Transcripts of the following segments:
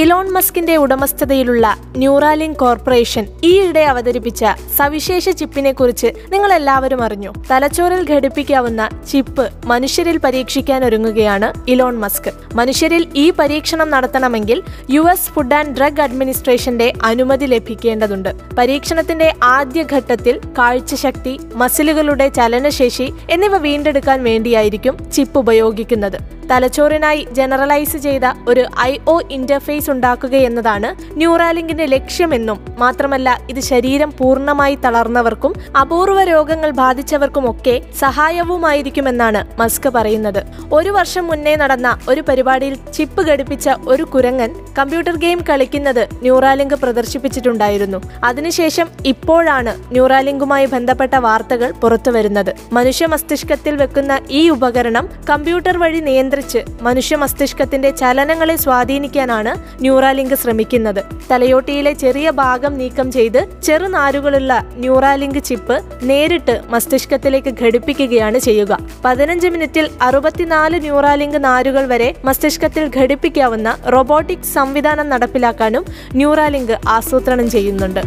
Elon മസ്കിന്റെ ഉടമസ്ഥതയിലുള്ള ന്യൂറാലിങ് corporation ഈയിടെ അവതരിപ്പിച്ച സവിശേഷ ചിപ്പിനെ കുറിച്ച് നിങ്ങൾ എല്ലാവരും അറിഞ്ഞു. തലച്ചോറിൽ ഘടിപ്പിക്കാവുന്ന ചിപ്പ് മനുഷ്യരിൽ പരീക്ഷിക്കാൻ ഒരുങ്ങുകയാണ് ഇലോൺ മസ്ക്. മനുഷ്യരിൽ ഈ പരീക്ഷണം നടത്തണമെങ്കിൽ U S food and drug അഡ്മിനിസ്ട്രേഷന്റെ അനുമതി ലഭിക്കേണ്ടതുണ്ട്. പരീക്ഷണത്തിന്റെ ആദ്യ ആദ്യഘട്ടത്തിൽ കാഴ്ചശക്തി മസിലുകളുടെ ചലനശേഷി എന്നിവ വീണ്ടെടുക്കാൻ വേണ്ടിയായിരിക്കും ചിപ്പ് ഉപയോഗിക്കുന്നത്. തലച്ചോറിനായി ജനറലൈസ് ചെയ്ത ഒരു ഐ ഒ ഇന്റർഫേസ് ഉണ്ടാക്കുകയെന്നതാണ് ന്യൂറാലിങ്കിന്റെ ലക്ഷ്യമെന്നും മാത്രമല്ല ഇത് ശരീരം പൂർണമായി തളർന്നവർക്കും അപൂർവ രോഗങ്ങൾ ബാധിച്ചവർക്കുമൊക്കെ സഹായവുമായിരിക്കുമെന്നാണ് മസ്ക് പറയുന്നത്. ഒരു വർഷം മുന്നേ നടന്ന ഒരു പരിപാടിയിൽ ചിപ്പ് ഘടിപ്പിച്ച ഒരു കുരങ്ങൻ കമ്പ്യൂട്ടർ ഗെയിം കളിക്കുന്നത് ന്യൂറാലിങ്ക് പ്രദർശിപ്പിച്ചിട്ടുണ്ടായിരുന്നു. അതിനുശേഷം ഇപ്പോഴാണ് ന്യൂറാലിങ്കുമായി ബന്ധപ്പെട്ട വാർത്തകൾ പുറത്തുവരുന്നത് മനുഷ്യ മസ്തിഷ്കത്തിൽ വെക്കുന്ന ഈ ഉപകരണം കമ്പ്യൂട്ടർ വഴി നിയന്ത്രിച്ച് മനുഷ്യ മസ്തിഷ്കത്തിന്റെ ചലനങ്ങളെ സ്വാധീനിക്കാനാണ് ന്യൂറാലിങ്ക് ശ്രമിക്കുന്നത്. തലയോട്ടിയിലെ ചെറിയ ഭാഗം നീക്കം ചെയ്ത് ചെറുനാരുകളുള്ള ന്യൂറാലിങ്ക് ചിപ്പ് നേരിട്ട് മസ്തിഷ്കത്തിലേക്ക് ഘടിപ്പിക്കുകയാണ് ചെയ്യുക. പതിനഞ്ച് മിനിറ്റിൽ അറുപത്തിനാല് ന്യൂറാലിങ്ക് നാരുകൾ വരെ മസ്തിഷ്കത്തിൽ ഘടിപ്പിക്കാവുന്ന റോബോട്ടിക് സംവിധാനം നടപ്പിലാക്കാനും ന്യൂറാലിങ്ക് ആസൂത്രണം ചെയ്യുന്നുണ്ട്.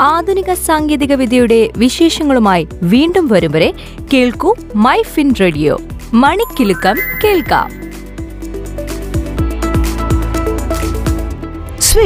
ആധുനിക സാങ്കേതിക വിദ്യയുടെ വിശേഷങ്ങളുമായി വീണ്ടും വരും വരെ കേൾക്കൂ മൈ ഫിൻ റേഡിയോ. മണിക്കിലുക്കം കേൾക്കാം.